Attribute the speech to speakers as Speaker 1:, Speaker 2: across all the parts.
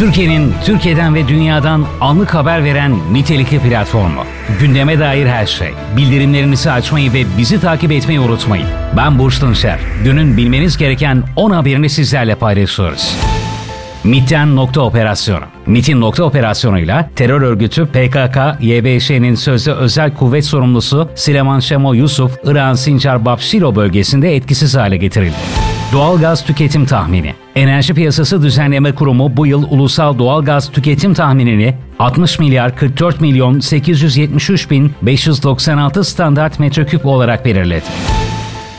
Speaker 1: Türkiye'nin Türkiye'den ve dünyadan anlık haber veren nitelikli platformu. Gündeme dair her şey. Bildirimlerinizi açmayı ve bizi takip etmeyi unutmayın. Ben Burç Tunçer. Günün bilmeniz gereken 10 haberini sizlerle paylaşıyoruz. MIT'ten nokta operasyonu. MIT'in nokta operasyonuyla terör örgütü PKK, YBŞ'nin sözde özel kuvvet sorumlusu Süleyman Şemo Yusuf, İran Sincar Babşilo bölgesinde etkisiz hale getirildi. Doğalgaz tüketim tahmini. Enerji Piyasası Düzenleme Kurumu bu yıl ulusal doğalgaz tüketim tahminini 60 milyar 44 milyon 873 bin 596 standart metreküp olarak belirledi.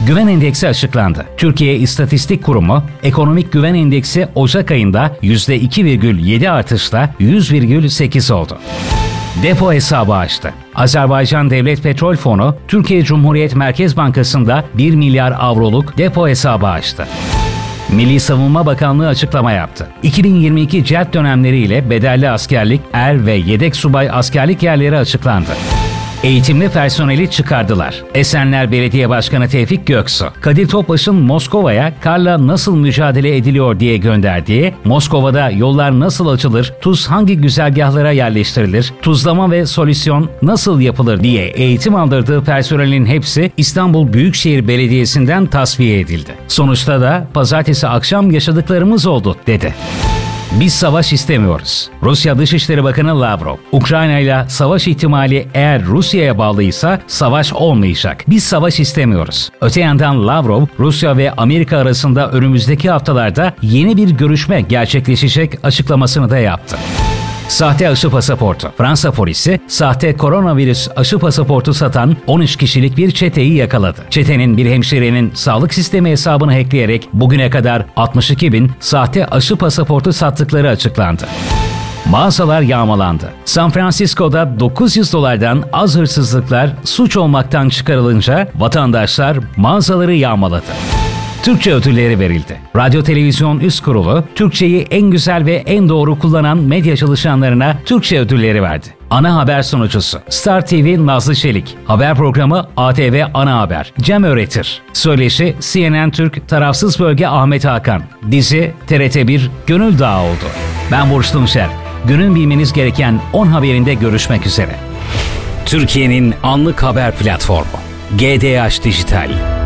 Speaker 1: Güven endeksi açıklandı. Türkiye İstatistik Kurumu, ekonomik güven endeksi Ocak ayında %2,7 artışla 100,8 oldu. Depo hesabı açtı. Azerbaycan Devlet Petrol Fonu, Türkiye Cumhuriyet Merkez Bankası'nda 1 milyar avroluk depo hesabı açtı. Milli Savunma Bakanlığı açıklama yaptı. 2022 CERT dönemleriyle bedelli askerlik, er ve yedek subay askerlik yerleri açıklandı. Eğitimli personeli çıkardılar. Esenler Belediye Başkanı Tevfik Göksu, Kadir Topbaş'ın Moskova'ya karla nasıl mücadele ediliyor diye gönderdiği, Moskova'da yollar nasıl açılır, tuz hangi güzergahlara yerleştirilir, tuzlama ve solüsyon nasıl yapılır diye eğitim aldırdığı personelin hepsi İstanbul Büyükşehir Belediyesi'nden tasfiye edildi. Sonuçta da pazartesi akşam yaşadıklarımız oldu dedi. Biz savaş istemiyoruz. Rusya Dışişleri Bakanı Lavrov, Ukrayna ile savaş ihtimali eğer Rusya'ya bağlıysa savaş olmayacak. Biz savaş istemiyoruz. Öte yandan Lavrov, Rusya ve Amerika arasında önümüzdeki haftalarda yeni bir görüşme gerçekleşecek açıklamasını da yaptı. Sahte aşı pasaportu. Fransa polisi sahte koronavirüs aşı pasaportu satan 13 kişilik bir çeteyi yakaladı. Çetenin bir hemşirenin sağlık sistemi hesabını hackleyerek bugüne kadar 62 bin sahte aşı pasaportu sattıkları açıklandı. Mağazalar yağmalandı. San Francisco'da 900 dolardan az hırsızlıklar suç olmaktan çıkarılınca vatandaşlar mağazaları yağmaladı. Türkçe ödülleri verildi. Radyo Televizyon Üst Kurulu, Türkçeyi en güzel ve en doğru kullanan medya çalışanlarına Türkçe ödülleri verdi. Ana haber sunucusu Star TV Nazlı Çelik, haber programı ATV Ana Haber, Cem Öğretir, söyleşi CNN Türk Tarafsız Bölge Ahmet Hakan, dizi TRT1 Gönül Dağı oldu. Ben Burç Tunçer, günün bilmeniz gereken 10 haberinde görüşmek üzere. Türkiye'nin anlık haber platformu GDH Dijital.